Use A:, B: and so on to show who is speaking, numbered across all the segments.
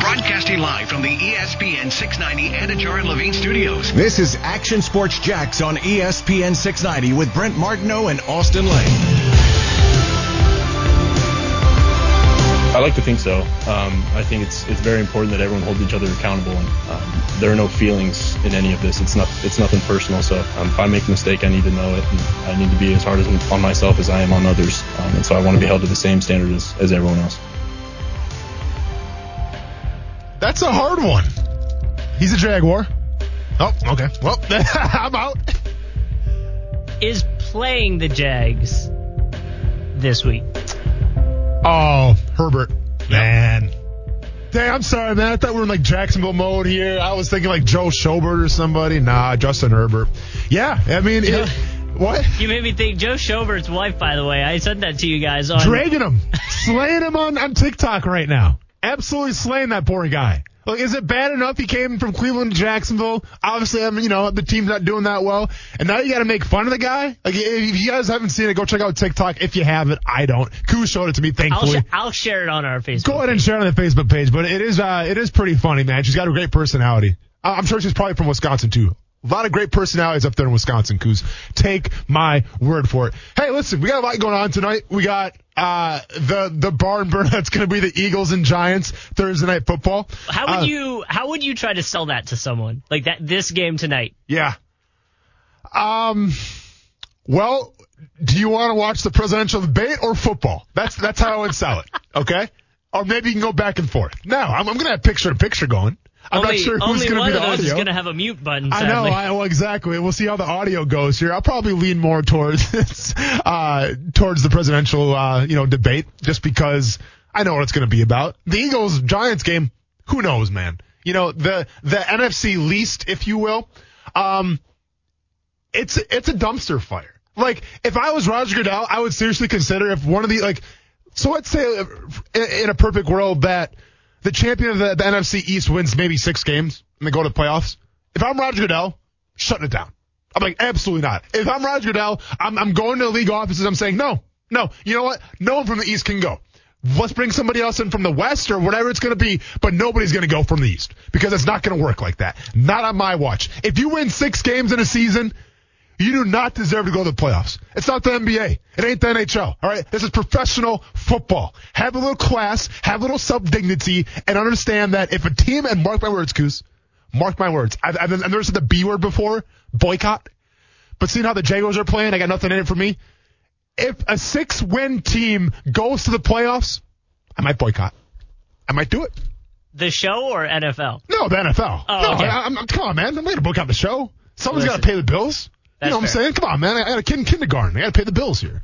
A: Broadcasting live from the ESPN 690 Anajar and Levine studios.
B: This is Action Sports Jax on ESPN 690 with Brent Martineau and Austin Lane.
C: I like to think so. Um, I think it's it's very important that everyone holds each other accountable, and um, there are no feelings in any of this. It's not it's nothing personal. So um, if I make a mistake, I need to know it, and I need to be as hard as, on myself as I am on others. Um, and so I want to be held to the same standard as, as everyone else.
D: That's a hard one. He's a Jaguar. Oh, okay. Well, I'm out.
E: Is playing the Jags this week.
D: Oh, Herbert. Man. Dang, I'm sorry, man. I thought we were in like Jacksonville mode here. I was thinking like Joe Schobert or somebody. Nah, Justin Herbert. Yeah, I mean, it, what?
E: You made me think Joe Schobert's wife, by the way. I sent that to you guys on.
D: Dragging him, slaying him on, on TikTok right now. Absolutely slaying that poor guy. Like, is it bad enough he came from Cleveland to Jacksonville? Obviously, I mean, you know, the team's not doing that well. And now you got to make fun of the guy? Like, if you guys haven't seen it, go check out TikTok. If you haven't, I don't. Koo showed it to me,
E: I'll,
D: thankfully.
E: sh- I'll share it on our Facebook.
D: Go ahead and share it on the Facebook page, but it is uh, it is pretty funny, man. She's got a great personality. I'm sure she's probably from Wisconsin too. A lot of great personalities up there in Wisconsin, Coos. Take my word for it. Hey, listen, we got a lot going on tonight. We got uh, the the barn burner that's going to be the Eagles and Giants Thursday night football.
E: How would
D: Uh,
E: you How would you try to sell that to someone like that? This game tonight.
D: Yeah. Um. Well, do you want to watch the presidential debate or football? That's that's how I would sell it. Okay. Or maybe you can go back and forth. No, I'm, I'm going to have picture to picture going. I'm
E: only
D: not sure who's going to be the audio.
E: going to have a mute button.
D: I know. I, well, exactly. We'll see how the audio goes here. I'll probably lean more towards uh, towards the presidential uh, you know debate, just because I know what it's going to be about. The Eagles Giants game. Who knows, man? You know the the NFC least, if you will. Um, it's it's a dumpster fire. Like if I was Roger Goodell, I would seriously consider if one of the like. So let's say uh, in a perfect world that the champion of the, the NFC East wins maybe six games and they go to playoffs. If I'm Roger Goodell, shutting it down. I'm like, absolutely not. If I'm Roger Goodell, I'm, I'm going to the league offices. I'm saying, no, no. You know what? No one from the East can go. Let's bring somebody else in from the West or whatever it's going to be, but nobody's going to go from the East because it's not going to work like that. Not on my watch. If you win six games in a season, you do not deserve to go to the playoffs. It's not the NBA. It ain't the NHL. All right. This is professional football. Have a little class, have a little self dignity, and understand that if a team, and mark my words, Coos, mark my words. I've, I've, I've never said the B word before, boycott. But seeing how the Jaguars are playing, I got nothing in it for me. If a six win team goes to the playoffs, I might boycott. I might do it.
E: the show or NFL?
D: No, the NFL.
E: Oh,
D: no,
E: okay.
D: I, I'm, come on, man. I'm not going to book out the show. Someone's got to pay the bills. You know what I'm
E: fair.
D: saying? Come on, man. I got a kid in kindergarten. I got to pay the bills here.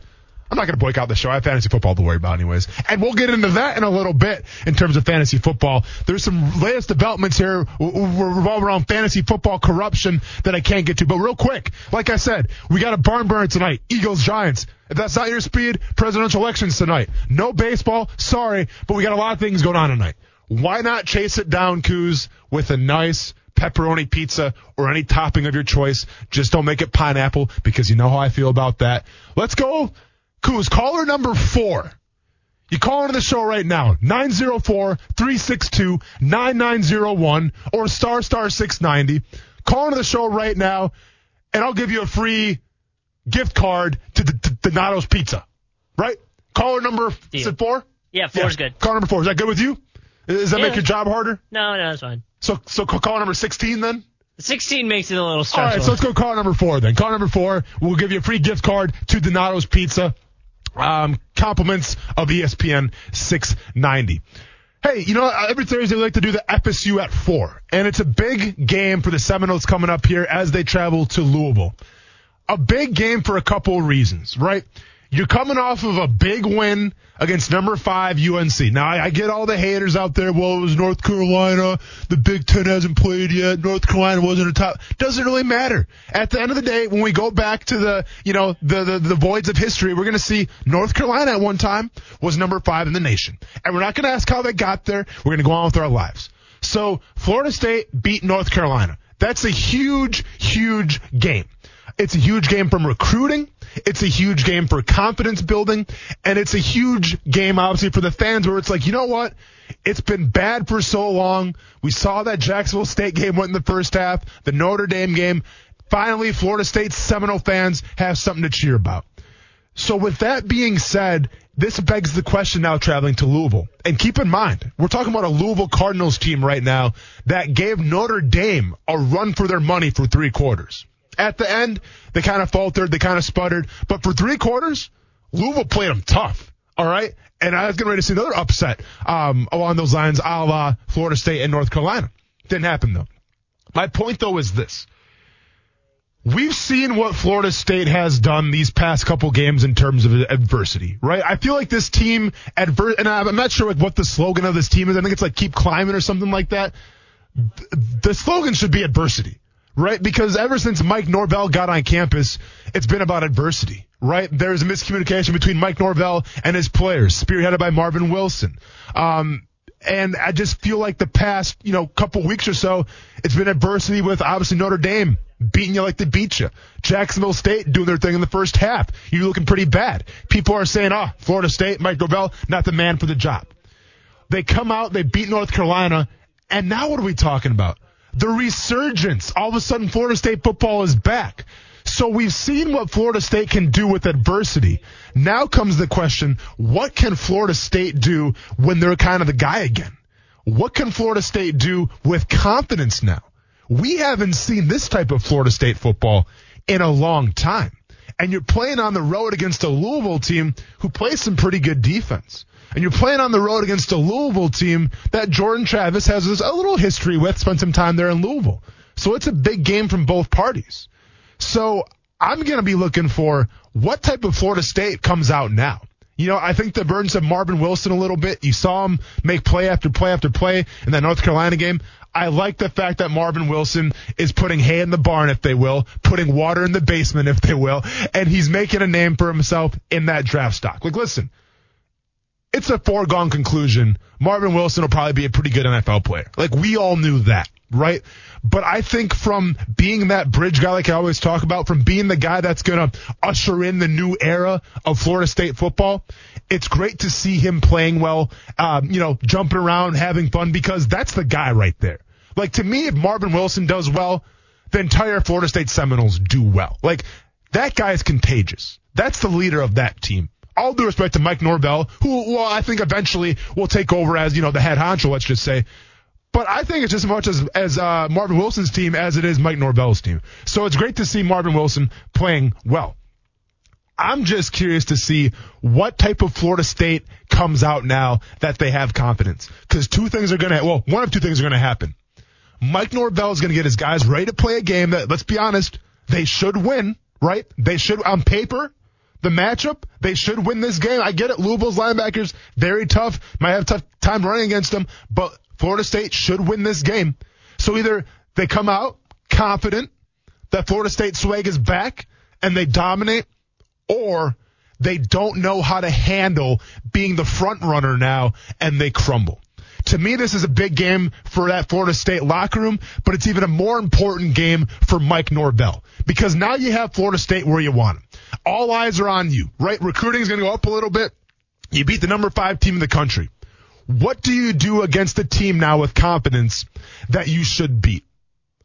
D: I'm not going to boycott the show. I have fantasy football to worry about anyways. And we'll get into that in a little bit in terms of fantasy football. There's some latest developments here revolve around fantasy football corruption that I can't get to. But real quick, like I said, we got a barn burner tonight. Eagles, Giants. If that's not your speed, presidential elections tonight. No baseball. Sorry, but we got a lot of things going on tonight. Why not chase it down, Coos, with a nice pepperoni pizza or any topping of your choice. Just don't make it pineapple because you know how I feel about that. Let's go. Coos, caller number four. You call into the show right now, 904-362-9901 or star star 690. Call into the show right now and I'll give you a free gift card to the to Donato's Pizza. Right? Caller number, is it four?
E: Yeah, four's good.
D: Caller number four. Is that good with you? Does that
E: Yeah.
D: make your job harder?
E: No, no, it's fine.
D: So, so call number 16 then?
E: 16 makes it a little
D: All
E: stressful.
D: right, so let's go call number four then. Call number four. We'll give you a free gift card to Donato's Pizza. Um, compliments of ESPN 690. Hey, you know, every Thursday we like to do the FSU at four, and it's a big game for the Seminoles coming up here as they travel to Louisville. A big game for a couple of reasons, right? You're coming off of a big win against number five UNC. Now I, I get all the haters out there. Well, it was North Carolina. The Big Ten hasn't played yet. North Carolina wasn't a top. Doesn't really matter. At the end of the day, when we go back to the, you know, the the, the voids of history, we're going to see North Carolina at one time was number five in the nation, and we're not going to ask how they got there. We're going to go on with our lives. So Florida State beat North Carolina. That's a huge, huge game. It's a huge game from recruiting. It's a huge game for confidence building. And it's a huge game, obviously, for the fans where it's like, you know what? It's been bad for so long. We saw that Jacksonville State game went in the first half, the Notre Dame game. Finally, Florida State Seminole fans have something to cheer about. So with that being said, this begs the question now traveling to Louisville. And keep in mind, we're talking about a Louisville Cardinals team right now that gave Notre Dame a run for their money for three quarters. At the end, they kind of faltered, they kind of sputtered, but for three quarters, Louisville played them tough. All right. And I was getting ready to see another upset, um, along those lines, a la Florida State and North Carolina. Didn't happen though. My point though is this. We've seen what Florida State has done these past couple games in terms of adversity, right? I feel like this team adver- and I'm not sure like what the slogan of this team is. I think it's like keep climbing or something like that. The slogan should be adversity, right? Because ever since Mike Norvell got on campus, it's been about adversity, right? There's a miscommunication between Mike Norvell and his players, spearheaded by Marvin Wilson. Um, and I just feel like the past, you know, couple weeks or so, it's been adversity with obviously Notre Dame beating you like they beat you. Jacksonville State doing their thing in the first half. You're looking pretty bad. People are saying, oh, Florida State, Mike Norvell, not the man for the job. They come out, they beat North Carolina, and now what are we talking about? The resurgence. All of a sudden, Florida State football is back. So we've seen what Florida State can do with adversity. Now comes the question, what can Florida State do when they're kind of the guy again? What can Florida State do with confidence now? We haven't seen this type of Florida State football in a long time. And you're playing on the road against a Louisville team who plays some pretty good defense. And you're playing on the road against a Louisville team that Jordan Travis has a little history with, spent some time there in Louisville. So it's a big game from both parties. So I'm going to be looking for what type of Florida State comes out now. You know, I think the burdens of Marvin Wilson a little bit. You saw him make play after play after play in that North Carolina game. I like the fact that Marvin Wilson is putting hay in the barn, if they will, putting water in the basement, if they will, and he's making a name for himself in that draft stock. Like, listen, it's a foregone conclusion. Marvin Wilson will probably be a pretty good NFL player. Like, we all knew that, right? But I think from being that bridge guy, like I always talk about, from being the guy that's going to usher in the new era of Florida State football, it's great to see him playing well, um, you know, jumping around, having fun, because that's the guy right there. Like to me, if Marvin Wilson does well, the entire Florida State Seminoles do well. Like that guy is contagious. That's the leader of that team. All due respect to Mike Norvell, who, well, I think eventually will take over as, you know, the head honcho, let's just say. But I think it's just as much as, as uh, Marvin Wilson's team as it is Mike Norvell's team. So it's great to see Marvin Wilson playing well. I'm just curious to see what type of Florida State comes out now that they have confidence. Because two things are going to, well, one of two things are going to happen. Mike Norvell is going to get his guys ready to play a game that, let's be honest, they should win, right? They should, on paper, the matchup, they should win this game. I get it. Louisville's linebackers, very tough. Might have a tough time running against them, but Florida State should win this game. So either they come out confident that Florida State swag is back and they dominate or they don't know how to handle being the front runner now and they crumble. To me, this is a big game for that Florida State locker room, but it's even a more important game for Mike Norvell because now you have Florida State where you want them. All eyes are on you, right? Recruiting is going to go up a little bit. You beat the number five team in the country. What do you do against a team now with confidence that you should beat?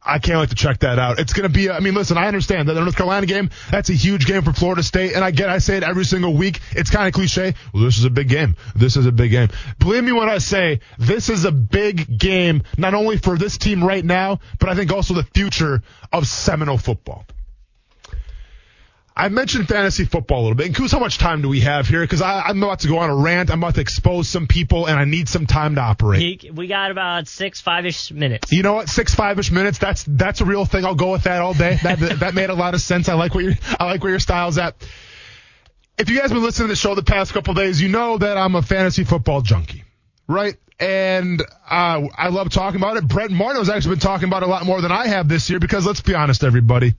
D: I can't wait to check that out. It's going to be, I mean, listen, I understand that the North Carolina game, that's a huge game for Florida State. And I get, I say it every single week. It's kind of cliche. Well, this is a big game. This is a big game. Believe me when I say this is a big game, not only for this team right now, but I think also the future of Seminole football. I mentioned fantasy football a little bit. And Coos, how much time do we have here? Because I'm about to go on a rant. I'm about to expose some people, and I need some time to operate.
E: He, we got about six, five-ish minutes.
D: You know what? Six, five-ish minutes. That's that's a real thing. I'll go with that all day. That that made a lot of sense. I like what your I like where your style's at. If you guys have been listening to the show the past couple days, you know that I'm a fantasy football junkie, right? And uh, I love talking about it. Brent Martin's actually been talking about it a lot more than I have this year because let's be honest, everybody,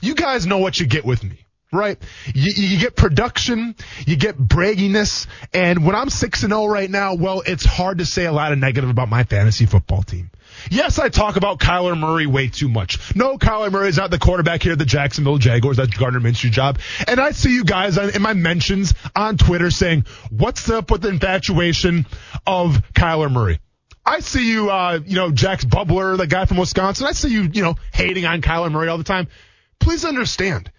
D: you guys know what you get with me right? You, you get production, you get bragginess, and when I'm 6 and 0 right now, well, it's hard to say a lot of negative about my fantasy football team. Yes, I talk about Kyler Murray way too much. No, Kyler Murray is not the quarterback here at the Jacksonville Jaguars. That's Gardner Minshew's job. And I see you guys in my mentions on Twitter saying, what's up with the infatuation of Kyler Murray? I see you, uh, you know, Jax Bubbler, the guy from Wisconsin. I see you, you know, hating on Kyler Murray all the time. Please understand.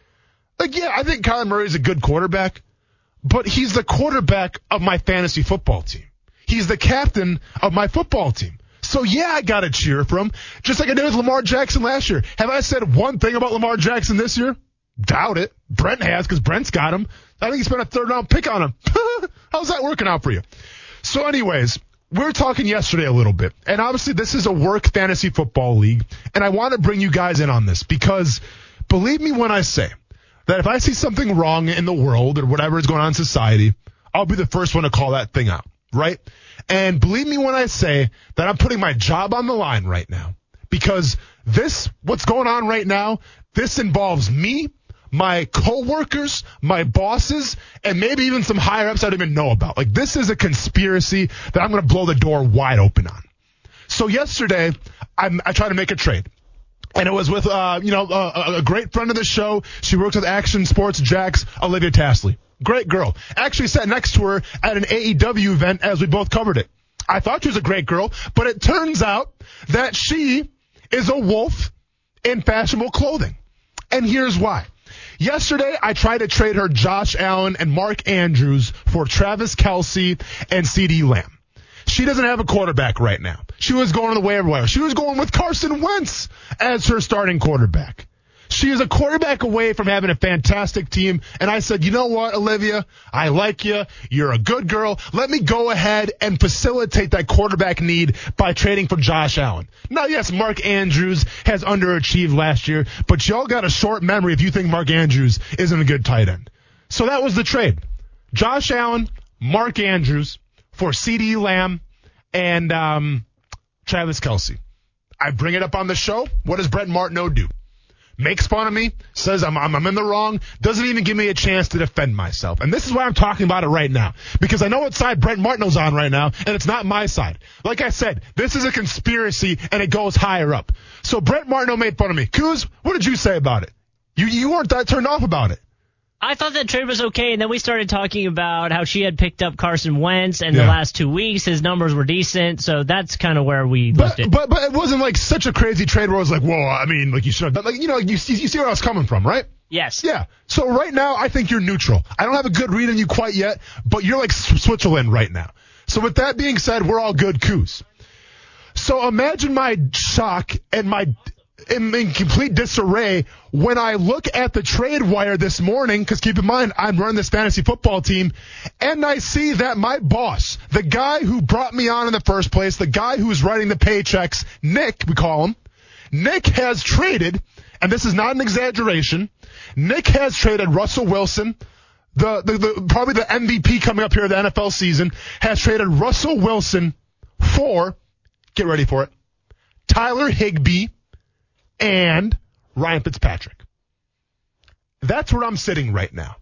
D: Like, yeah, I think Kyler Murray is a good quarterback, but he's the quarterback of my fantasy football team. He's the captain of my football team. So yeah, I got to cheer for him, just like I did with Lamar Jackson last year. Have I said one thing about Lamar Jackson this year? Doubt it. Brent has because Brent's got him. I think he spent a third round pick on him. How's that working out for you? So anyways, we were talking yesterday a little bit, and obviously this is a work fantasy football league, and I want to bring you guys in on this because believe me when I say that if I see something wrong in the world or whatever is going on in society, I'll be the first one to call that thing out, right? And believe me when I say that I'm putting my job on the line right now because this, what's going on right now, this involves me, my coworkers, my bosses, and maybe even some higher ups I don't even know about. Like this is a conspiracy that I'm going to blow the door wide open on. So yesterday, I'm, I tried to make a trade. And it was with, uh, you know, uh, a great friend of the show. She works with Action Sports Jax, Olivia Tasley. Great girl. Actually sat next to her at an AEW event as we both covered it. I thought she was a great girl, but it turns out that she is a wolf in fashionable clothing. And here's why. Yesterday, I tried to trade her Josh Allen and Mark Andrews for Travis Kelce and CeeDee Lamb. She doesn't have a quarterback right now. She was going the waiver wire. She was going with Carson Wentz as her starting quarterback. She is a quarterback away from having a fantastic team. And I said, you know what, Olivia? I like you. You're a good girl. Let me go ahead and facilitate that quarterback need by trading for Josh Allen. Now, yes, Mark Andrews has underachieved last year, but y'all got a short memory if you think Mark Andrews isn't a good tight end. So that was the trade. Josh Allen, Mark Andrews for CeeDee Lamb and um, Travis Kelce. I bring it up on the show. What does Brett Martineau do? makes fun of me, says I'm, I'm, I'm in the wrong, doesn't even give me a chance to defend myself. And this is why I'm talking about it right now. Because I know what side Brent Martineau's on right now, and it's not my side. Like I said, this is a conspiracy, and it goes higher up. So Brent Martineau made fun of me. Kuz, what did you say about it? You, you weren't that turned off about it.
E: I thought that trade was okay, and then we started talking about how she had picked up Carson Wentz, and yeah. the last two weeks his numbers were decent, so that's kind of where we
D: but,
E: left it.
D: But but it wasn't like such a crazy trade where I was like, whoa, I mean, like you should, have, like you know, you see you see where I was coming from, right?
E: Yes.
D: Yeah. So right now, I think you're neutral. I don't have a good read on you quite yet, but you're like Switzerland right now. So with that being said, we're all good coos. So imagine my shock and my in, complete disarray when I look at the trade wire this morning, because keep in mind, I'm running this fantasy football team, and I see that my boss, the guy who brought me on in the first place, the guy who's writing the paychecks, Nick, we call him, Nick has traded, and this is not an exaggeration, Nick has traded Russell Wilson, the, the, the probably the MVP coming up here of the NFL season, has traded Russell Wilson for, get ready for it, Tyler Higbee, and Ryan Fitzpatrick. That's where I'm sitting right now.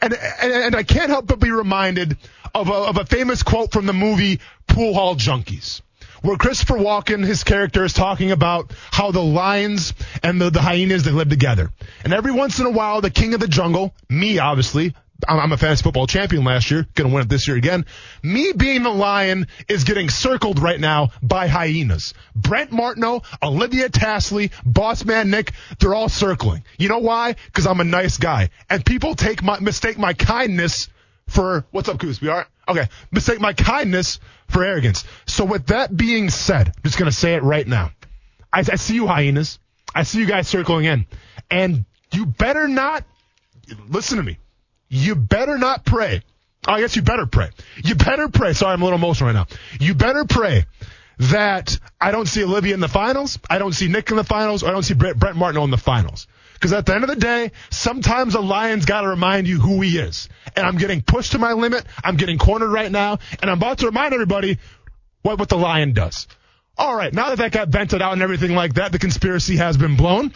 D: And, and, and I can't help but be reminded of a, of a famous quote from the movie Pool Hall Junkies where Christopher Walken, his character, is talking about how the lions and the, the hyenas, they live together. And every once in a while, the king of the jungle, me obviously, I'm a fantasy football champion last year, gonna win it this year again. Me being the lion is getting circled right now by hyenas. Brent Martineau, Olivia Tasley, Boss Man Nick, they're all circling. You know why? Cause I'm a nice guy. And people take my, mistake my kindness for, what's up, Coos? We are? Okay. Mistake my kindness for arrogance. So with that being said, I'm just gonna say it right now. I, I see you hyenas. I see you guys circling in. And you better not, listen to me you better not pray. Oh, I guess you better pray. You better pray. Sorry, I'm a little emotional right now. You better pray that I don't see Olivia in the finals. I don't see Nick in the finals. Or I don't see Brett, Brent Martineau in the finals. Because at the end of the day, sometimes a Lion's got to remind you who he is. And I'm getting pushed to my limit. I'm getting cornered right now. And I'm about to remind everybody what, what the Lion does. All right. Now that that got vented out and everything like that, the conspiracy has been blown.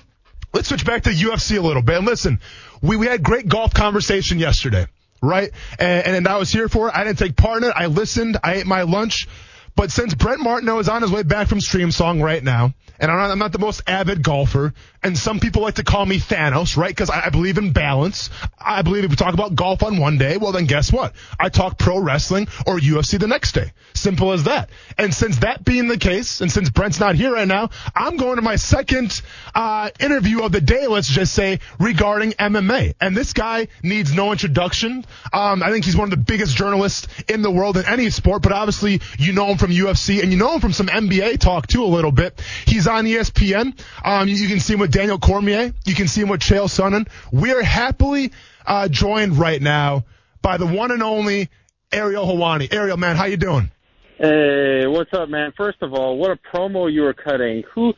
D: Let's switch back to UFC a little bit. And listen, we, we had great golf conversation yesterday, right? And, and I was here for it. I didn't take part in it. I listened. I ate my lunch. But since Brent Martineau is on his way back from Streamsong right now, and I'm not, I'm not the most avid golfer, and some people like to call me Thanos, right? Because I, I believe in balance. I believe if we talk about golf on one day, well then guess what? I talk pro wrestling or UFC the next day. Simple as that. And since that being the case, and since Brent's not here right now, I'm going to my second uh, interview of the day, let's just say, regarding MMA. And this guy needs no introduction. Um, I think he's one of the biggest journalists in the world in any sport, but obviously you know him from UFC and you know him from some NBA talk too a little bit. He's on ESPN. Um, you, you can see him with Daniel Cormier. You can see him with Chael Sonnen. We're happily uh, joined right now by the one and only Ariel Helwani. Ariel, man, how you doing?
F: Hey, what's up, man? First of all, what a promo you were cutting. Who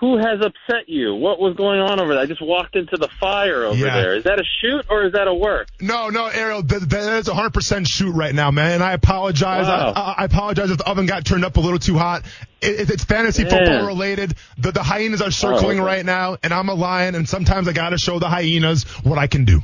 F: who has upset you? What was going on over there? I just walked into the fire over
D: Yeah.
F: there. Is that a shoot or is that a work?
D: No, no, Ariel, th- th- that is a 100% shoot right now, man. And I apologize.
F: Wow.
D: I, I- apologize if the oven got turned up a little too hot. It, it's fantasy football related. The, the hyenas are oh, circling
F: Oh, okay.
D: right now, and I'm a lion, and sometimes I got to show the hyenas what I can do.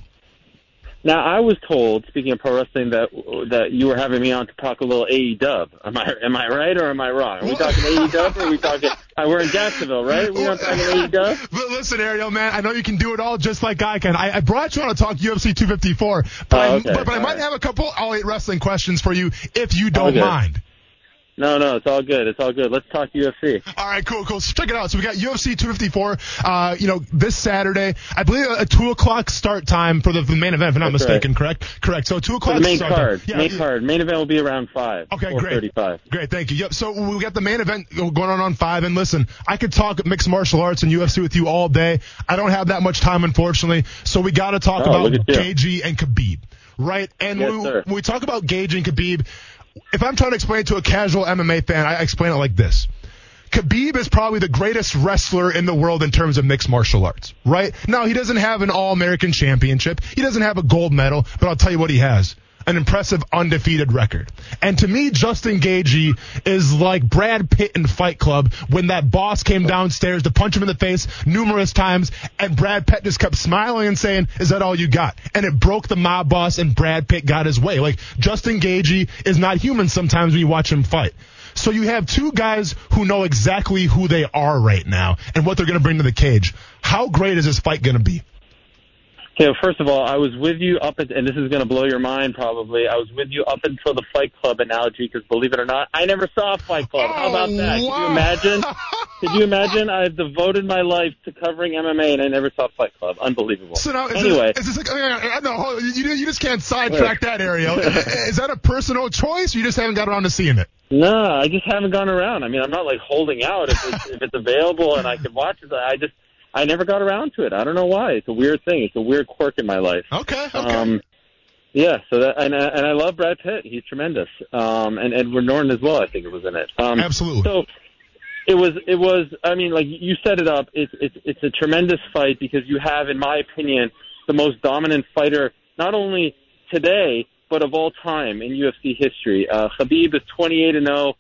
F: Now, I was told, speaking of pro wrestling, that that you were having me on to talk a little AE Dub. Am I am I right or am I wrong? Are we talking AE Dub or are we talking? Uh, we're in Jacksonville, right? We're not talking AE Dub.
D: But listen, Ariel, man, I know you can do it all just like I can. I, I brought you on to talk UFC 254, but, I,
F: Oh, okay.
D: but, but I might
F: right.
D: have a couple All Elite Wrestling questions for you if you don't
F: Okay.
D: mind.
F: No, no, it's all good. It's all good. Let's talk UFC.
D: All right, cool, cool. So check it out. So we got UFC 254. Uh, you know, this Saturday, I believe a, two o'clock start time for the, the main event. If I'm not mistaken, correct? Correct. So two
F: For
D: o'clock
F: the main
D: start
F: card.
D: Time. Yeah,
F: main card. Main event will be around five.
D: Okay, great.
F: thirty-five.
D: Great, thank you. Yep. So we got the main event going on on five, and listen, I could talk mixed martial arts and UFC with you all day. I don't have that much time, unfortunately. So we got to talk
F: Oh,
D: about
F: look at you.
D: Gaethje and Khabib, right? And
F: Yes,
D: we,
F: sir.
D: when we talk about Gaethje and Khabib, if I'm trying to explain it to a casual MMA fan, I explain it like this. Khabib is probably the greatest wrestler in the world in terms of mixed martial arts, right? Now, he doesn't have an All-American championship. He doesn't have a gold medal, but I'll tell you what he has. An impressive undefeated record. And to me, Justin Gaethje is like Brad Pitt in Fight Club when that boss came downstairs to punch him in the face numerous times and Brad Pitt just kept smiling and saying, is that all you got? And it broke the mob boss and Brad Pitt got his way. Like, Justin Gaethje is not human sometimes when you watch him fight. So you have two guys who know exactly who they are right now and what they're going to bring to the cage. How great is this fight going to be?
F: Okay, well, first of all, I was with you up at, and this is going to blow your mind probably. I was with you up until the Fight Club analogy because believe it or not, I never saw Fight Club. How about that? Could you imagine? Could you imagine? I've devoted my life to covering MMA and I never saw Fight Club. Unbelievable.
D: So now, is
F: anyway,
D: this, is this like, uh, no, hold on, you, you just can't sidetrack that, Ariel. is that a personal choice or you just haven't got around to seeing it?
F: no, I just haven't gone around. I mean, I'm not like holding out if it's, if it's available and I can watch it. I just, I never got around to it. I don't know why. It's a weird thing. It's a weird quirk in my life.
D: Okay, okay.
F: Um, yeah, so that and I- and I love Brad Pitt. He's tremendous. Um, and Edward Norton as well. I think it was in it. Um,
D: Absolutely.
F: So it was it was. I mean, like you set it up. It's it's it's a tremendous fight because you have, in my opinion, the most dominant fighter not only today but of all time in UFC history. Uh, Khabib is 28 and 0.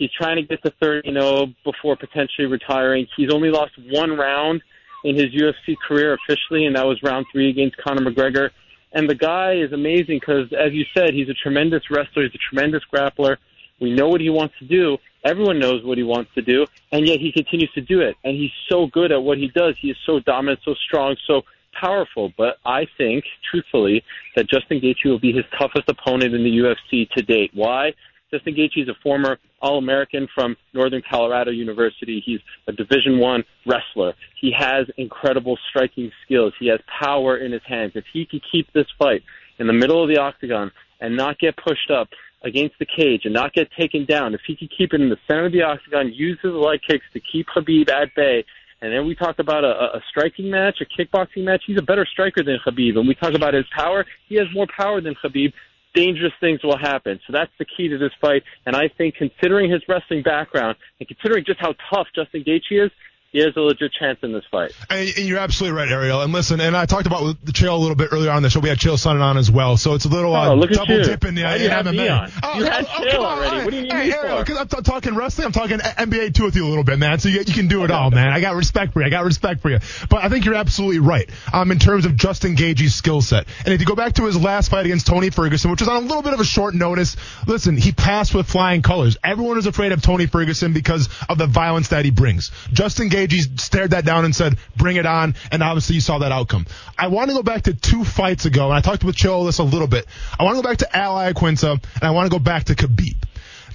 F: He's trying to get to 30 and 0 before potentially retiring. He's only lost one round in his UFC career officially, and that was round three against Conor McGregor. And the guy is amazing because, as you said, he's a tremendous wrestler. He's a tremendous grappler. We know what he wants to do. Everyone knows what he wants to do, and yet he continues to do it. And he's so good at what he does. He is so dominant, so strong, so powerful. But I think, truthfully, that Justin Gaethje will be his toughest opponent in the UFC to date. Why? Justin Gaethje is a former All-American from Northern Colorado University. He's a Division One wrestler. He has incredible striking skills. He has power in his hands. If he could keep this fight in the middle of the octagon and not get pushed up against the cage and not get taken down, if he could keep it in the center of the octagon, use his leg kicks to keep Khabib at bay, and then we talk about a, a striking match, a kickboxing match. He's a better striker than Khabib. And we talk about his power. He has more power than Khabib. Dangerous things will happen. So that's the key to this fight. And I think considering his wrestling background and considering just how tough Justin Gaethje is, he has a legit chance in this fight.
D: And, you're absolutely right, Ariel. And listen, and I talked about the Chael a little bit earlier on the show. We had Chael Sonnen on as well, so it's a little uh,
F: Oh, look at
D: double
F: you.
D: dipping uh,
F: Why do
D: in
F: you have
D: MMA.
F: me on?
D: Oh,
F: You
D: oh,
F: had
D: oh,
F: Chael already. What do you need
D: hey,
F: me
D: Ariel,
F: for?
D: because I'm t- talking wrestling, I'm talking NBA too with you a little bit, man. So you, you can do it all, man. I got respect for you. I got respect for you. But I think you're absolutely right um, in terms of Justin Gaethje's skill set. And if you go back to his last fight against Tony Ferguson, which was on a little bit of a short notice, listen, he passed with flying colors. Everyone is afraid of Tony Ferguson because of the violence that he brings. Justin Gaethje stared that down and said, bring it on. And obviously you saw that outcome. I want to go back to two fights ago, and I talked with Chael this a little bit. I want to go back to Al Iaquinta, and I want to go back to Khabib.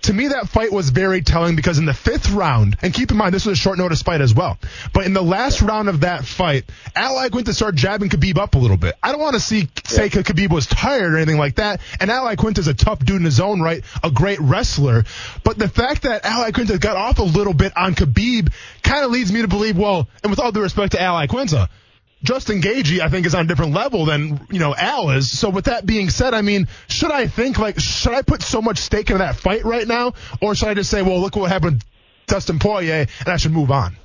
D: To me, that fight was very telling because in the fifth round, and keep in mind this was a short notice fight as well, but in the last round of that fight, Al Iaquinta started jabbing Khabib up a little bit. I don't want to see say Khabib was tired or anything like that. And Al Iaquinta is a tough dude in his own right, a great wrestler. But the fact that Al Iaquinta got off a little bit on Khabib kind of leads me to believe, well, and with all due respect to Al Iaquinta, Justin Gaethje, I think, is on a different level than, you know, Al is. So with that being said, I mean, should I think, like, should I put so much stake in that fight right now? Or should I just say, well, look what happened with Dustin Poirier, and I should move on?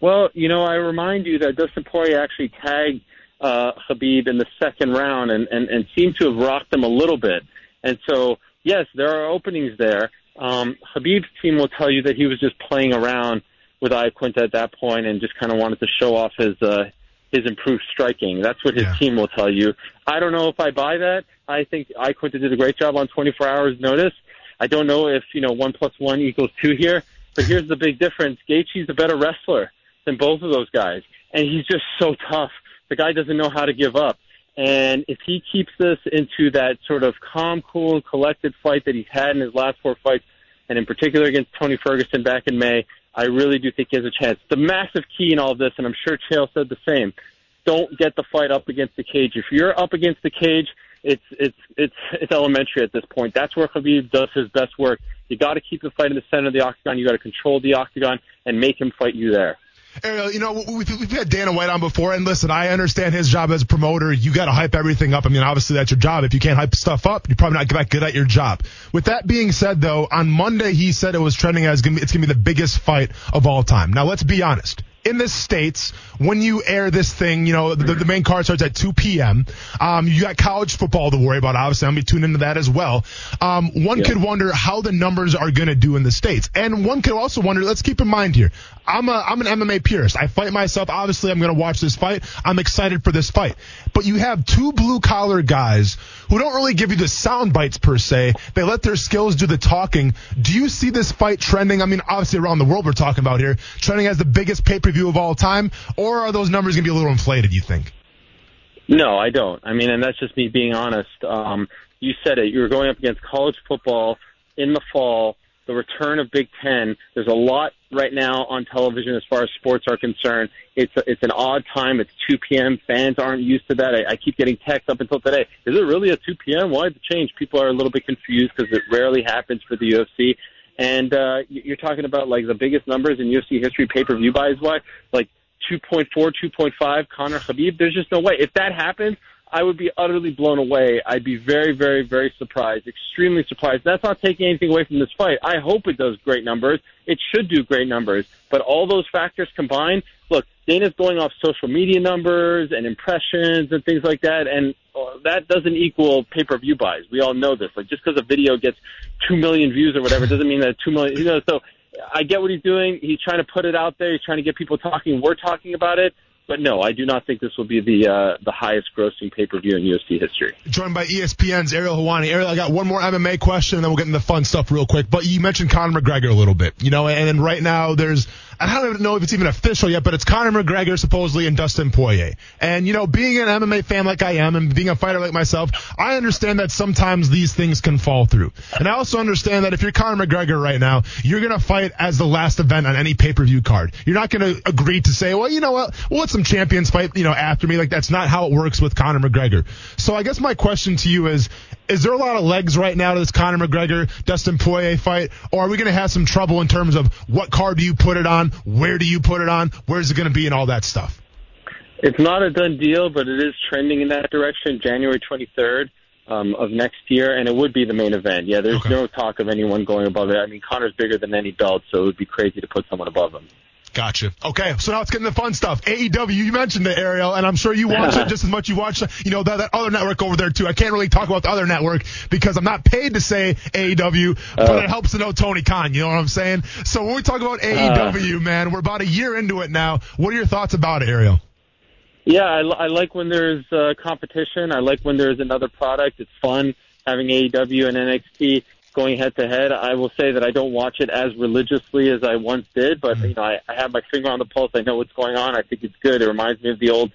F: Well, you know, I remind you that Dustin Poirier actually tagged uh, Khabib in the second round and, and, and seemed to have rocked him a little bit. And so, yes, there are openings there. Um, Khabib's team will tell you that he was just playing around with Iaquinta at that point and just kind of wanted to show off his uh, his improved striking. That's what his
D: Yeah.
F: team will tell you. I don't know if I buy that. I think Iaquinta did a great job on 24 hours notice. I don't know if you know one plus one equals two here, but here's the big difference: Gaethje's a better wrestler than both of those guys, and he's just so tough. The guy doesn't know how to give up. And if he keeps this into that sort of calm, cool, and collected fight that he's had in his last four fights, and in particular against Tony Ferguson back in May, I really do think he has a chance. The massive key in all of this, and I'm sure Chael said the same, don't get the fight up against the cage. If you're up against the cage, it's it's it's it's elementary at this point. That's where Khabib does his best work. You got to keep the fight in the center of the octagon. You got to control the octagon and make him fight you there.
D: Ariel, you know, we've, had Dana White on before, and listen, I understand his job as a promoter. You got to hype everything up. I mean, obviously that's your job. If you can't hype stuff up, you're probably not that good at your job. With that being said, though, on Monday he said it was trending as it's going to be the biggest fight of all time. Now, let's be honest. In the states, when you air this thing, you know the, the main card starts at 2 p.m. Um, you got college football to worry about. Obviously, I'm gonna be tuned into that as well. Um, one
F: Yeah.
D: could wonder how the numbers are going to do in the states, and one could also wonder. Let's keep in mind here. I'm a I'm an MMA purist. I fight myself. Obviously, I'm going to watch this fight. I'm excited for this fight. But you have two blue collar guys who don't really give you the sound bites per se. They let their skills do the talking. Do you see this fight trending? I mean, obviously around the world we're talking about here, trending as the biggest pay per view of all time, or are those numbers going to be a little inflated? You think?
F: No, I don't. I mean, and that's just me being honest. Um, you said it. You're going up against college football in the fall, the return of Big Ten. There's a lot right now on television as far as sports are concerned. It's a, it's an odd time. It's 2 p.m. Fans aren't used to that. I, I keep getting texts up until today. Is it really at 2 p.m.? Why the change? People are a little bit confused because it rarely happens for the UFC. And uh, you- you're talking about like the biggest numbers in UFC history, pay-per-view buys. Why? Like 2.4, 2.5, Conor Khabib. There's just no way. If that happens, I would be utterly blown away. I'd be very, very, very surprised, extremely surprised. That's not taking anything away from this fight. I hope it does great numbers. It should do great numbers. But all those factors combined, look, Dana's going off social media numbers and impressions and things like that, and uh, that doesn't equal pay-per-view buys. We all know this. Like just because a video gets two million views or whatever doesn't mean that two million. You know, so I get what he's doing. He's trying to put it out there. He's trying to get people talking. We're talking about it. But no, I do not think this will be the uh, the highest grossing pay per view in UFC history.
D: Joined by ESPN's Ariel Helwani. Ariel, I got one more MMA question, and then we'll get into the fun stuff real quick. But you mentioned Conor McGregor a little bit, you know, and, and right now there's, I don't even know if it's even official yet, but it's Conor McGregor supposedly and Dustin Poirier. And, you know, being an MMA fan like I am and being a fighter like myself, I understand that sometimes these things can fall through. And I also understand that if you're Conor McGregor right now, you're to fight as the last event on any pay-per-view card. You're not to agree to say, well, you know what, we'll let some champions fight, you know, after me. Like that's not how it works with Conor McGregor. So I guess my question to you is, is there a lot of legs right now to this Conor McGregor Dustin Poirier fight, or are we going to have some trouble in terms of what card do you put it on, where do you put it on, where's it going to be, and all that stuff?
F: It's not a done deal, but it is trending in that direction. January 23rd um, of next year, and it would be the main event. Yeah, there's
D: Okay.
F: no talk of anyone going above it. I mean, Conor's bigger than any belt, so it would be crazy to put someone above him.
D: Gotcha. Okay, so now it's getting the fun stuff. AEW, you mentioned it, Ariel, and I'm sure you watch it just as much you watch, you know, that, that other network over there too. I can't really talk about the other network because I'm not paid to say AEW, uh, but it helps to know Tony Khan. You know what I'm saying? So when we talk about AEW, uh, man, we're about a year into it now. What are your thoughts about it, Ariel?
F: Yeah, I, I like when there's uh, competition. I like when there's another product. It's fun having AEW and NXT going head to head. I will say that I don't watch it as religiously as I once did, but you know, I, I have my finger on the pulse. I know what's going on. I think it's good. It reminds me of the old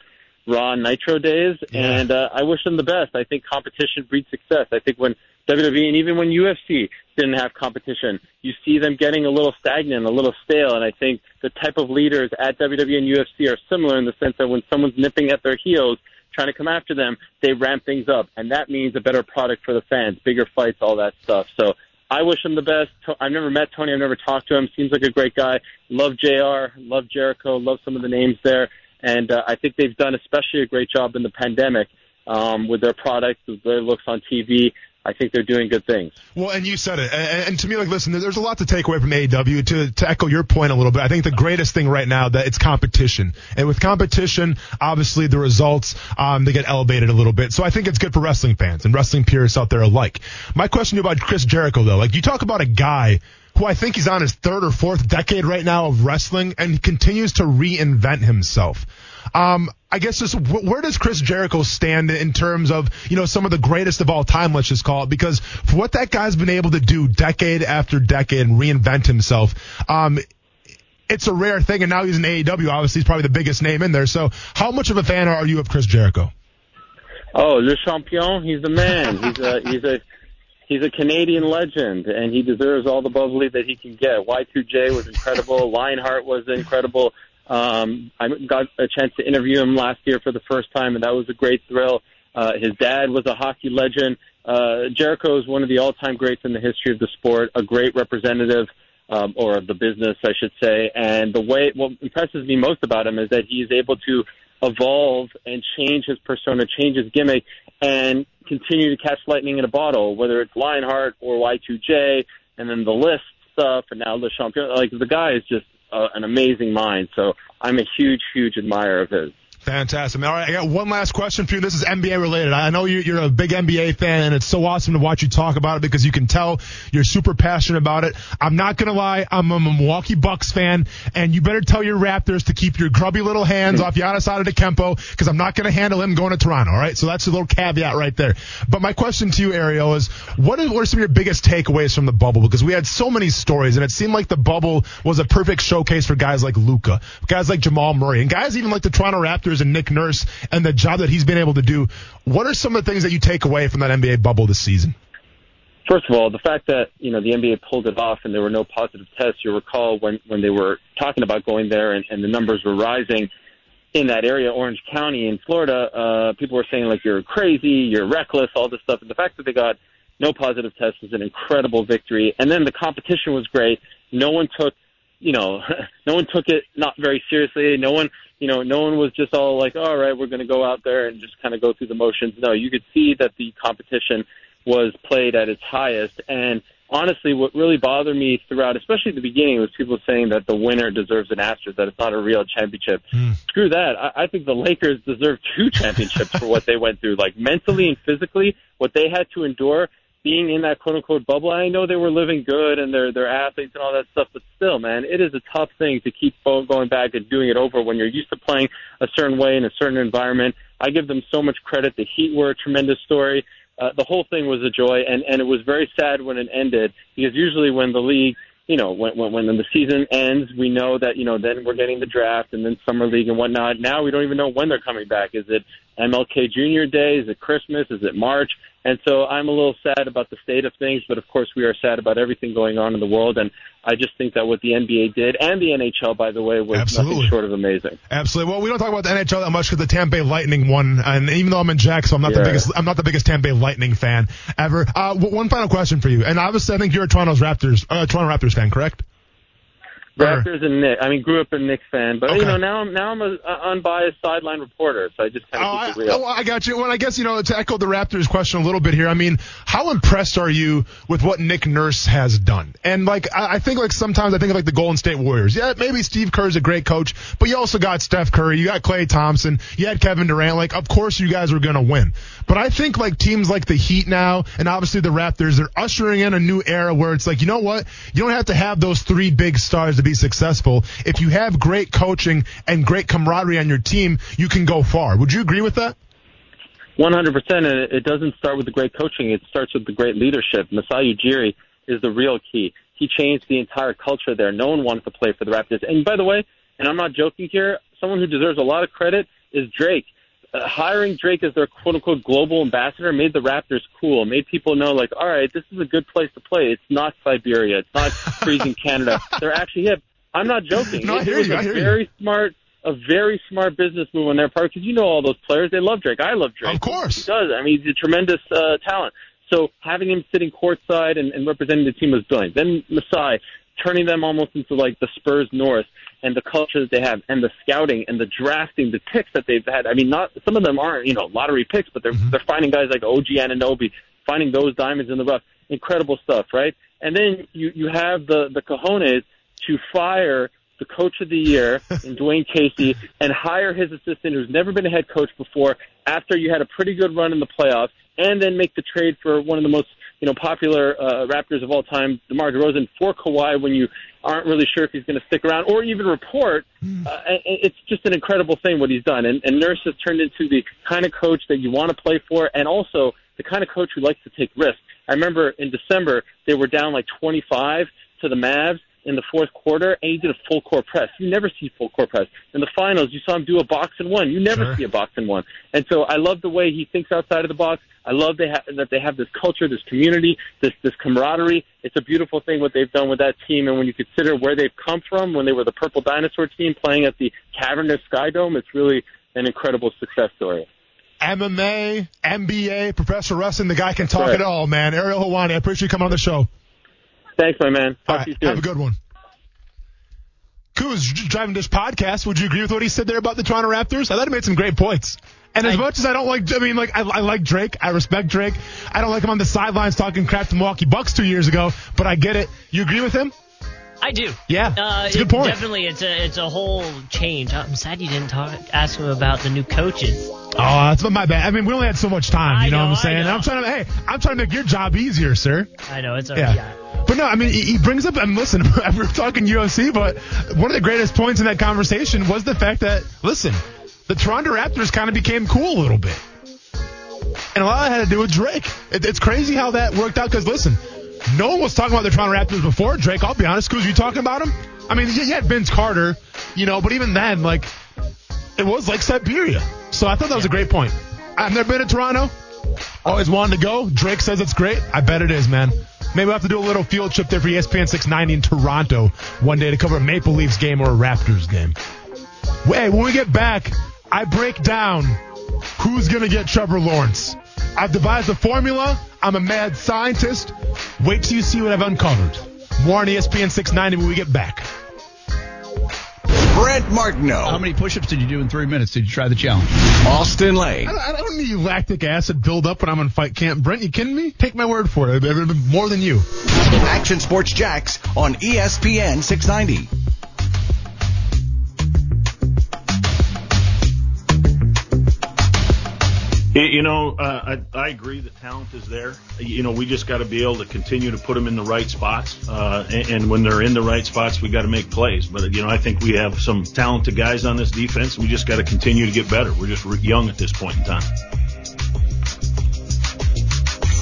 F: Raw Nitro days, yeah. and uh, I wish them the best. I think competition breeds success. I think when WWE and even when UFC didn't have competition, you see them getting a little stagnant, a little stale, and I think the type of leaders at WWE and UFC are similar in the sense that when someone's nipping at their heels, trying to come after them, they ramp things up, and that means a better product for the fans, bigger fights, all that stuff. So I wish him the best. I've never met Tony. I've never talked to him. Seems like a great guy. Love J.R. Love Jericho. Love some of the names there, and uh, I think they've done especially a great job in the pandemic um, with their product, with their looks on TV. I think they're doing good things.
D: Well, and you said it. And, and, to me, like, listen, there's a lot to take away from AEW. To, to echo your point a little bit, I think the greatest thing right now that it's competition, and with competition, obviously the results um, they get elevated a little bit. So I think it's good for wrestling fans and wrestling purists out there alike. My question to you about Chris Jericho, though, like you talk about a guy who I think he's on his third or fourth decade right now of wrestling, and continues to reinvent himself. Um, I guess just where does Chris Jericho stand in terms of you know some of the greatest of all time? Let's just call it because for what that guy's been able to do decade after decade and reinvent himself. Um, it's a rare thing, and now he's in AEW. Obviously, he's probably the biggest name in there. So, how much of a fan are you of Chris Jericho?
F: Oh, Le Champion, he's the man. he's a he's a he's a Canadian legend, and he deserves all the bubbly that he can get. Y2J was incredible. Lionheart was incredible. Um, I got a chance to interview him last year for the first time, and that was a great thrill. Uh, his dad was a hockey legend. Uh, Jericho is one of the all-time greats in the history of the sport, a great representative, um, or of the business, I should say. And the way, what impresses me most about him is that he is able to evolve and change his persona, change his gimmick, and continue to catch lightning in a bottle, whether it's Lionheart or Y2J, and then the list stuff, and now the champion. Like the guy is just uh, an amazing mind. So I'm a huge, huge admirer of his.
D: Fantastic. All right, I got one last question for you. This is NBA related. I know you're a big NBA fan, and it's so awesome to watch you talk about it because you can tell you're super passionate about it. I'm not gonna lie, I'm a Milwaukee Bucks fan, and you better tell your Raptors to keep your grubby little hands off Giannis Antetokounmpo because I'm not gonna handle him going to Toronto. All right, so that's a little caveat right there. But my question to you, Ariel, is what, is, what are some of your biggest takeaways from the bubble? Because we had so many stories, and it seemed like the bubble was a perfect showcase for guys like Luka, guys like Jamal Murray, and guys even like the Toronto Raptors and Nick Nurse and the job that he's been able to do. What are some of the things that you take away from that NBA bubble this season?
F: First of all, the fact that you know the NBA pulled it off and there were no positive tests. You recall when when they were talking about going there and, and the numbers were rising in that area, Orange County in Florida. Uh, people were saying like you're crazy, you're reckless, all this stuff. And the fact that they got no positive tests was an incredible victory. And then the competition was great. No one took you know, no one took it not very seriously. No one you know, no one was just all like, all right, we're going to go out there and just kind of go through the motions. No, you could see that the competition was played at its highest. And honestly, what really bothered me throughout, especially at the beginning, was people saying that the winner deserves an asterisk, that it's not a real championship. Mm. Screw that. I, I think the Lakers deserve two championships for what they went through. Like mentally and physically, what they had to endure being in that quote unquote bubble, I know they were living good and they're they're athletes and all that stuff, but still, man, it is a tough thing to keep going back and doing it over when you're used to playing a certain way in a certain environment. I give them so much credit. The Heat were a tremendous story. Uh, the whole thing was a joy, and and it was very sad when it ended because usually when the league you know, when, when when the season ends, we know that you know then we're getting the draft and then summer league and whatnot. Now we don't even know when they're coming back. Is it MLK Junior Day? Is it Christmas? Is it March? And so I'm a little sad about the state of things, but of course we are sad about everything going on in the world. And I just think that what the NBA did and the NHL, by the way, was Absolutely. nothing short of amazing.
D: Absolutely. Well, we don't talk about the NHL that much because the Tampa Bay Lightning won, and even though I'm in Jack, so I'm not yeah. the biggest, I'm not the biggest Tampa Bay Lightning fan ever. Uh, one final question for you, and obviously I think you're a Toronto's Raptors, uh, Toronto Raptors fan, correct?
F: Raptors and Knicks. I mean, grew up a Knicks fan, but okay. you know now I'm now I'm a, a unbiased sideline reporter, so I just kind of
D: oh,
F: keep it real.
D: Oh, I got you. Well, I guess you know to echo the Raptors question a little bit here. I mean, how impressed are you with what Nick Nurse has done? And like, I, I think like sometimes I think of like the Golden State Warriors. Yeah, maybe Steve Kerr's a great coach, but you also got Steph Curry, you got Klay Thompson, you had Kevin Durant. Like, of course you guys were gonna win. But I think like teams like the Heat now, and obviously the Raptors, they're ushering in a new era where it's like, you know what? You don't have to have those three big stars to be successful if you have great coaching and great camaraderie on your team, you can go far. Would you agree with that?
F: 100%. And it doesn't start with the great coaching. It starts with the great leadership. Masai Ujiri is the real key. He changed the entire culture there. No one wanted to play for the Raptors. And by the way, and I'm not joking here, someone who deserves a lot of credit is Drake. Uh, hiring Drake as their quote unquote global ambassador made the Raptors cool, made people know like, all right, this is a good place to play. It's not Siberia. It's not freezing Canada. They're actually hip. I'm not joking.
D: no,
F: it, it was
D: you,
F: a very
D: you.
F: smart, a very smart business move on their part because you know all those players. They love Drake. I love Drake.
D: Of course,
F: he does. I mean, he's a tremendous uh, talent. So having him sitting courtside and, and representing the team was brilliant. Then Masai turning them almost into like the Spurs North and the culture that they have and the scouting and the drafting, the picks that they've had. I mean, not some of them aren't you know lottery picks, but they're mm-hmm. they're finding guys like OG Anunoby, finding those diamonds in the rough. Incredible stuff, right? And then you you have the the cojones to fire the coach of the year in Dwane Casey and hire his assistant who's never been a head coach before after you had a pretty good run in the playoffs and then make the trade for one of the most you know popular uh, Raptors of all time, DeMar DeRozan, for Kawhi when you aren't really sure if he's going to stick around or even report. Uh, it's just an incredible thing what he's done, and, and Nurse has turned into the kind of coach that you want to play for, and also the kind of coach who likes to take risks. I remember in December they were down like 25 to the Mavs in the fourth quarter, and he did a full court press. You never see full court press. In the finals, you saw him do a box and one. You never sure. see a box and one. And so I love the way he thinks outside of the box. I love they ha- that they have this culture, this community, this this camaraderie. It's a beautiful thing what they've done with that team. And when you consider where they've come from, when they were the Purple Dinosaur team playing at the Cavernous Sky Dome, it's really an incredible success story.
D: MMA, NBA, professional wrestling, the guy can talk right. it all, man. Ariel Helwani, I appreciate you coming on the show.
F: Thanks, my man. Talk
D: right,
F: to you soon.
D: Have a good one. Kuz driving this podcast. Would you agree with what he said there about the Toronto Raptors? I thought he made some great points. And as I, much as I don't like, I mean, like I, I, like Drake, I respect Drake. I don't like him on the sidelines talking crap to Milwaukee Bucks two years ago, but I get it. You agree with him?
E: I do.
D: Yeah,
E: uh,
D: it's a good point.
E: Definitely, it's a it's a whole change. I'm sad you didn't talk ask him about the new coaches.
D: Oh, that's my bad. I mean, we only had so much time. You know,
E: know,
D: what I'm saying? I'm trying to. Hey, I'm trying to make your job easier, sir.
E: I know it's a,
D: yeah.
E: yeah.
D: But no, I mean, he brings up, and listen, we're talking UFC, but one of the greatest points in that conversation was the fact that, listen, the Toronto Raptors kind of became cool a little bit. And a lot of that had to do with Drake. It, it's crazy how that worked out because, listen, no one was talking about the Toronto Raptors before Drake. I'll be honest. Because you talking about him? I mean, you had Vince Carter, you know, but even then, like, it was like Siberia. So I thought that was a great point. I've never been to Toronto. Always wanted to go. Drake says it's great. I bet it is, man. Maybe we'll have to do a little field trip there for ESPN 690 in Toronto one day to cover a Maple Leafs game or a Raptors game. Hey, when we get back, I break down who's going to get Trevor Lawrence. I've devised a formula. I'm a mad scientist. Wait till you see what I've uncovered. More on ESPN 690 when we get back.
B: Brent Martineau.
G: How many push-ups did you do in three minutes? Did you try the challenge?
B: Austin Lane.
D: I, I don't need lactic acid build up when I'm in fight camp. Brent, you kidding me? Take my word for it. I've been More than you.
B: Action Sports Jax on ESPN 690.
H: You know, uh, I, I agree that talent is there. You know, we just got to be able to continue to put them in the right spots. Uh, and, and when they're in the right spots, we got to make plays. But, you know, I think we have some talented guys on this defense. We just got to continue to get better. We're just young at this point in time.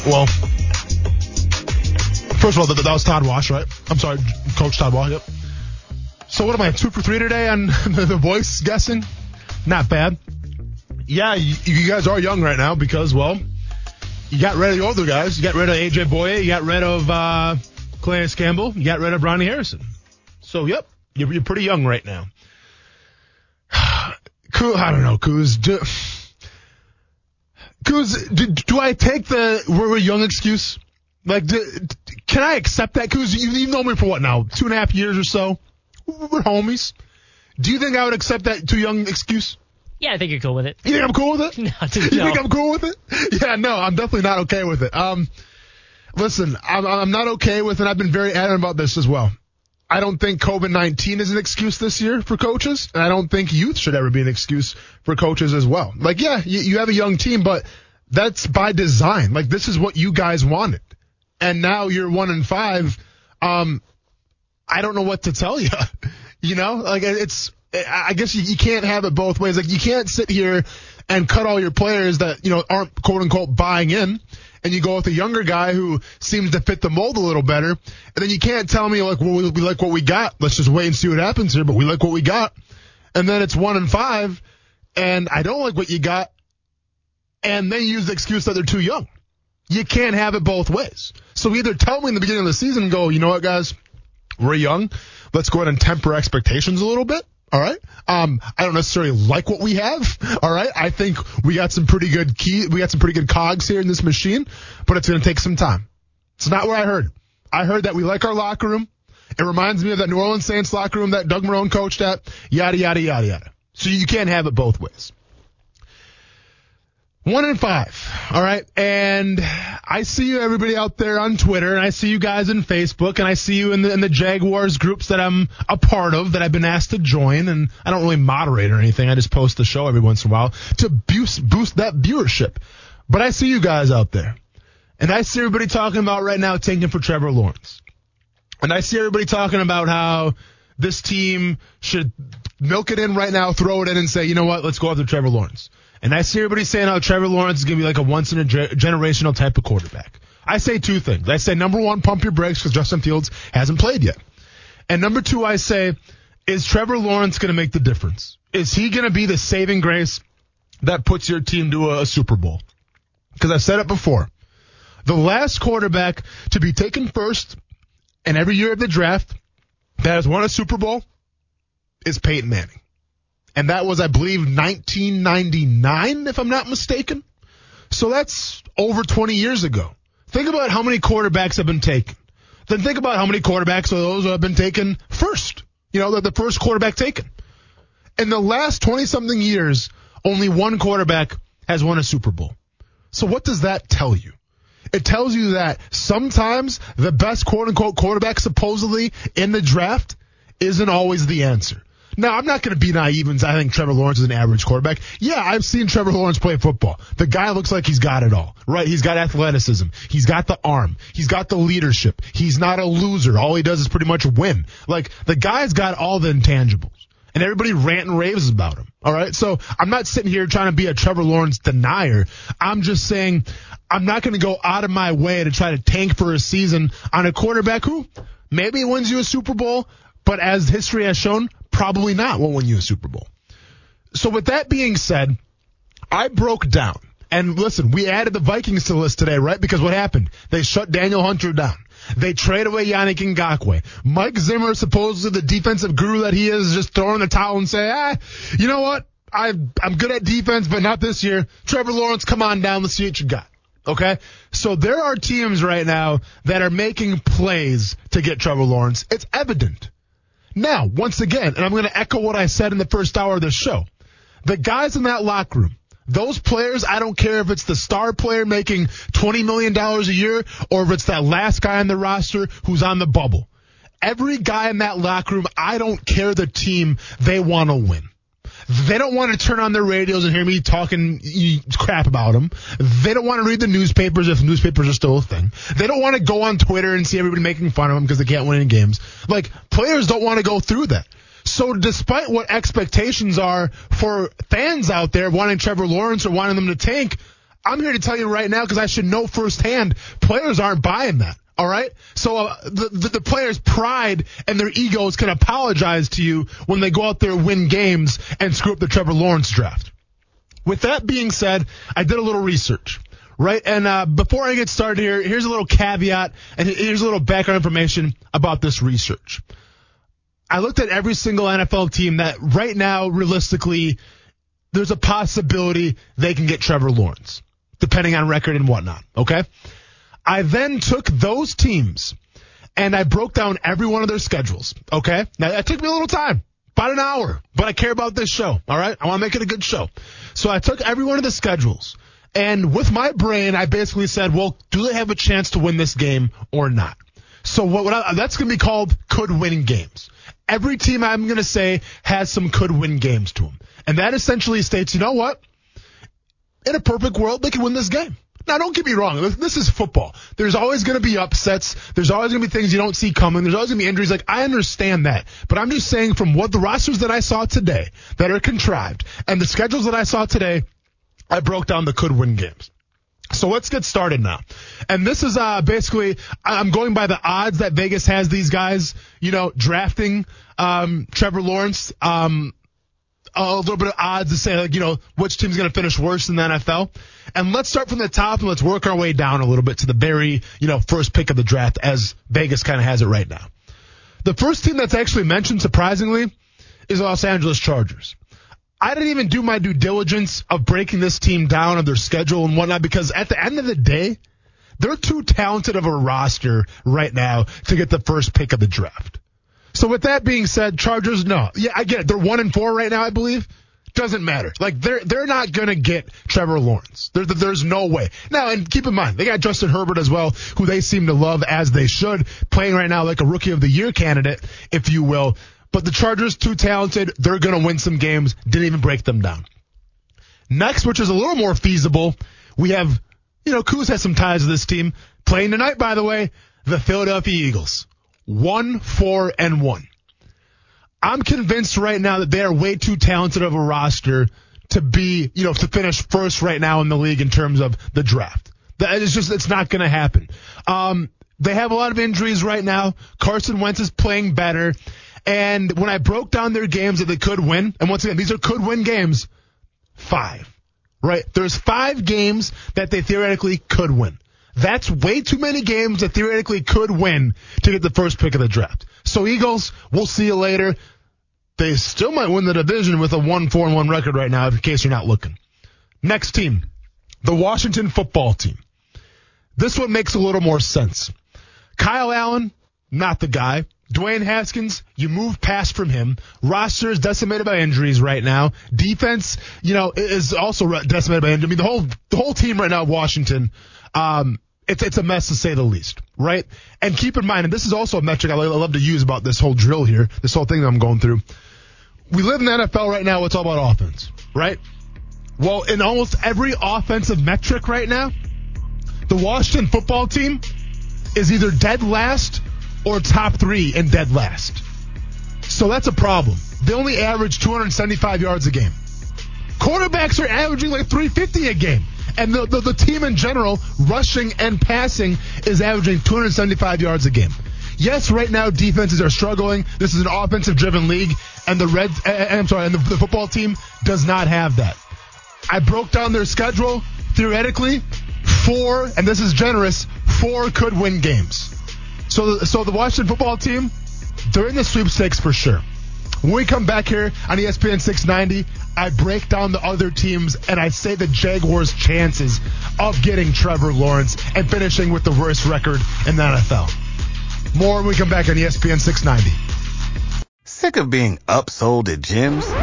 D: Well, first of all, that, that was Todd Wash, right? I'm sorry, Coach Todd Wash. Yep. So what am I, two for three today on the voice guessing? Not bad yeah, you, you, guys are young right now because, well, you got rid of the older guys. You got rid of AJ Bouye. You got rid of uh, Clarence Campbell. You got rid of Ronnie Harrison. So, yep, you're, you're pretty young right now. Cool. I don't know, Kuz. Do, Kuz, do, do I take the we're young excuse? Like, do, can I accept that? Kuz, you, you've known me for what now? Two and a half years or so? We're homies. Do you think I would accept that too young excuse?
E: Yeah, I think you're cool with it.
D: You think I'm cool with it?
E: No,
D: You think I'm cool with it? Yeah, no, I'm definitely not okay with it. Um, listen, I'm, I'm not okay with it. And I've been very adamant about this as well. I don't think COVID-19 is an excuse this year for coaches, and I don't think youth should ever be an excuse for coaches as well. Like, yeah, you, you have a young team, but that's by design. Like, this is what you guys wanted. And now you're one and five. Um, I don't know what to tell you. You know, like it's, I guess you, you can't have it both ways. Like you can't sit here and cut all your players that, you know, aren't quote unquote buying in and you go with a younger guy who seems to fit the mold a little better. And then you can't tell me like, well, we, we like what we got. Let's just wait and see what happens here, but we like what we got. And then it's one and five and I don't like what you got. And then you use the excuse that they're too young. You can't have it both ways. So either tell me in the beginning of the season, go, you know what, guys, we're young. Let's go ahead and temper expectations a little bit. All right. Um, I don't necessarily like what we have. All right. I think we got some pretty good key. We got some pretty good cogs here in this machine, but it's going to take some time. It's not what I heard. I heard that we like our locker room. It reminds me of that New Orleans Saints locker room that Doug Marrone coached at. Yada yada yada yada. So you can't have it both ways. One in five. All right. And I see you, everybody out there on Twitter, and I see you guys in Facebook, and I see you in the, in the Jaguars groups that I'm a part of that I've been asked to join. And I don't really moderate or anything. I just post the show every once in a while to boost, boost that viewership. But I see you guys out there. And I see everybody talking about right now tanking for Trevor Lawrence. And I see everybody talking about how this team should milk it in right now, throw it in, and say, you know what, let's go after Trevor Lawrence. And I see everybody saying how Trevor Lawrence is going to be like a once in a generational type of quarterback. I say two things. I say number one, pump your brakes because Justin Fields hasn't played yet. And number two, I say, is Trevor Lawrence going to make the difference? Is he going to be the saving grace that puts your team to a, a Super Bowl? Because I've said it before. The last quarterback to be taken first in every year of the draft that has won a Super Bowl is Peyton Manning. And that was, I believe, 1999, if I'm not mistaken. So that's over 20 years ago. Think about how many quarterbacks have been taken. Then think about how many quarterbacks of those have been taken first. You know, the first quarterback taken. In the last 20 something years, only one quarterback has won a Super Bowl. So what does that tell you? It tells you that sometimes the best quote unquote quarterback supposedly in the draft isn't always the answer. Now, I'm not going to be naive and I think Trevor Lawrence is an average quarterback. Yeah, I've seen Trevor Lawrence play football. The guy looks like he's got it all, right? He's got athleticism. He's got the arm. He's got the leadership. He's not a loser. All he does is pretty much win. Like, the guy's got all the intangibles. And everybody rant and raves about him. All right. So I'm not sitting here trying to be a Trevor Lawrence denier. I'm just saying I'm not going to go out of my way to try to tank for a season on a quarterback who maybe wins you a Super Bowl, but as history has shown, probably not will win you a Super Bowl. So with that being said, I broke down. And listen, we added the Vikings to the list today, right? Because what happened? They shut Danielle Hunter down. They trade away Yannick Ngakoue. Mike Zimmer, supposedly the defensive guru that he is, just throwing the towel and say, ah, you know what? I, I'm good at defense, but not this year. Trevor Lawrence, come on down. Let's see what you got. Okay. So there are teams right now that are making plays to get Trevor Lawrence. It's evident. Now, once again, and I'm going to echo what I said in the first hour of this show. The guys in that locker room, those players, I don't care if it's the star player making $20 million a year or if it's that last guy on the roster who's on the bubble. Every guy in that locker room, I don't care the team, they want to win. They don't want to turn on their radios and hear me talking crap about them. They don't want to read the newspapers if newspapers are still a thing. They don't want to go on Twitter and see everybody making fun of them because they can't win any games. Like, players don't want to go through that. So despite what expectations are for fans out there wanting Trevor Lawrence or wanting them to tank, I'm here to tell you right now because I should know firsthand players aren't buying that. All right. So uh, the, the the players' pride and their egos can apologize to you when they go out there win games and screw up the Trevor Lawrence draft. With that being said, I did a little research. Right. And uh, before I get started here, here's a little caveat and here's a little background information about this research. I looked at every single NFL team that right now, realistically, there's a possibility they can get Trevor Lawrence, depending on record and whatnot. Okay. I then took those teams and I broke down every one of their schedules. Okay. Now that took me a little time. About an hour, but I care about this show. All right. I want to make it a good show. So I took every one of the schedules and with my brain, I basically said, well, do they have a chance to win this game or not? So what, what I, that's going to be called could win games. Every team I'm going to say has some could win games to them. And that essentially states, you know what? In a perfect world, they can win this game. Now, don't get me wrong. This is football. There's always going to be upsets. There's always going to be things you don't see coming. There's always going to be injuries. Like, I understand that. But I'm just saying from what the rosters that I saw today that are contrived and the schedules that I saw today, I broke down the could win games. So let's get started now. And this is uh, basically, I'm going by the odds that Vegas has these guys, you know, drafting um, Trevor Lawrence. Um, a little bit of odds to say, like, you know, which team's going to finish worse in the NFL. And let's start from the top and let's work our way down a little bit to the very, you know, first pick of the draft as Vegas kind of has it right now. The first team that's actually mentioned, surprisingly, is Los Angeles Chargers. I didn't even do my due diligence of breaking this team down of their schedule and whatnot because at the end of the day, they're too talented of a roster right now to get the first pick of the draft. So with that being said, Chargers, no. Yeah, I get it. They're one and four right now, I believe. Doesn't matter. Like they're they're not gonna get Trevor Lawrence. There, there's no way. Now, and keep in mind they got Justin Herbert as well, who they seem to love as they should, playing right now like a rookie of the year candidate, if you will. But the Chargers, too talented. They're to win some games. Didn't even break them down. Next, which is a little more feasible, we have, you know, Kuz has some ties to this team. Playing tonight, by the way, the Philadelphia Eagles. One, four, and one. I'm convinced right now that they are way too talented of a roster to be, you know, to finish first right now in the league in terms of the draft. That is just, it's not going to happen. Um, they have a lot of injuries right now. Carson Wentz is playing better. And when I broke down their games that they could win, and once again, these are could win games, five. Right? There's five games that they theoretically could win. That's way too many games that theoretically could win to get the first pick of the draft. So Eagles, we'll see you later. They still might win the division with a 1-4 and 1 record right now in case you're not looking. Next team, the Washington football team. This one makes a little more sense. Kyle Allen, not the guy. Dwayne Haskins, you move past from him. Roster is decimated by injuries right now. Defense, you know, is also decimated by injuries. I mean, the whole the whole team right now, Washington, um, it's it's a mess to say the least, right? And keep in mind, and this is also a metric I love to use about this whole drill here, this whole thing that I'm going through. We live in the NFL right now. It's all about offense, right? Well, in almost every offensive metric right now, the Washington football team is either dead last or top three and dead last. So that's a problem. They only average 275 yards a game. Quarterbacks are averaging like 350 a game. And the, the, the, team in general, rushing and passing, is averaging 275 yards a game. Yes, right now defenses are struggling. This is an offensive driven league, and the red, uh, I'm sorry, and the, the football team does not have that. I broke down their schedule. Theoretically, four, and this is generous, four could win games. So, so the Washington football team, they're in the sweepstakes for sure. When we come back here on ESPN 690, I break down the other teams and I say the Jaguars' chances of getting Trevor Lawrence and finishing with the worst record in the NFL. More when we come back on ESPN 690.
I: Sick of being upsold at gyms?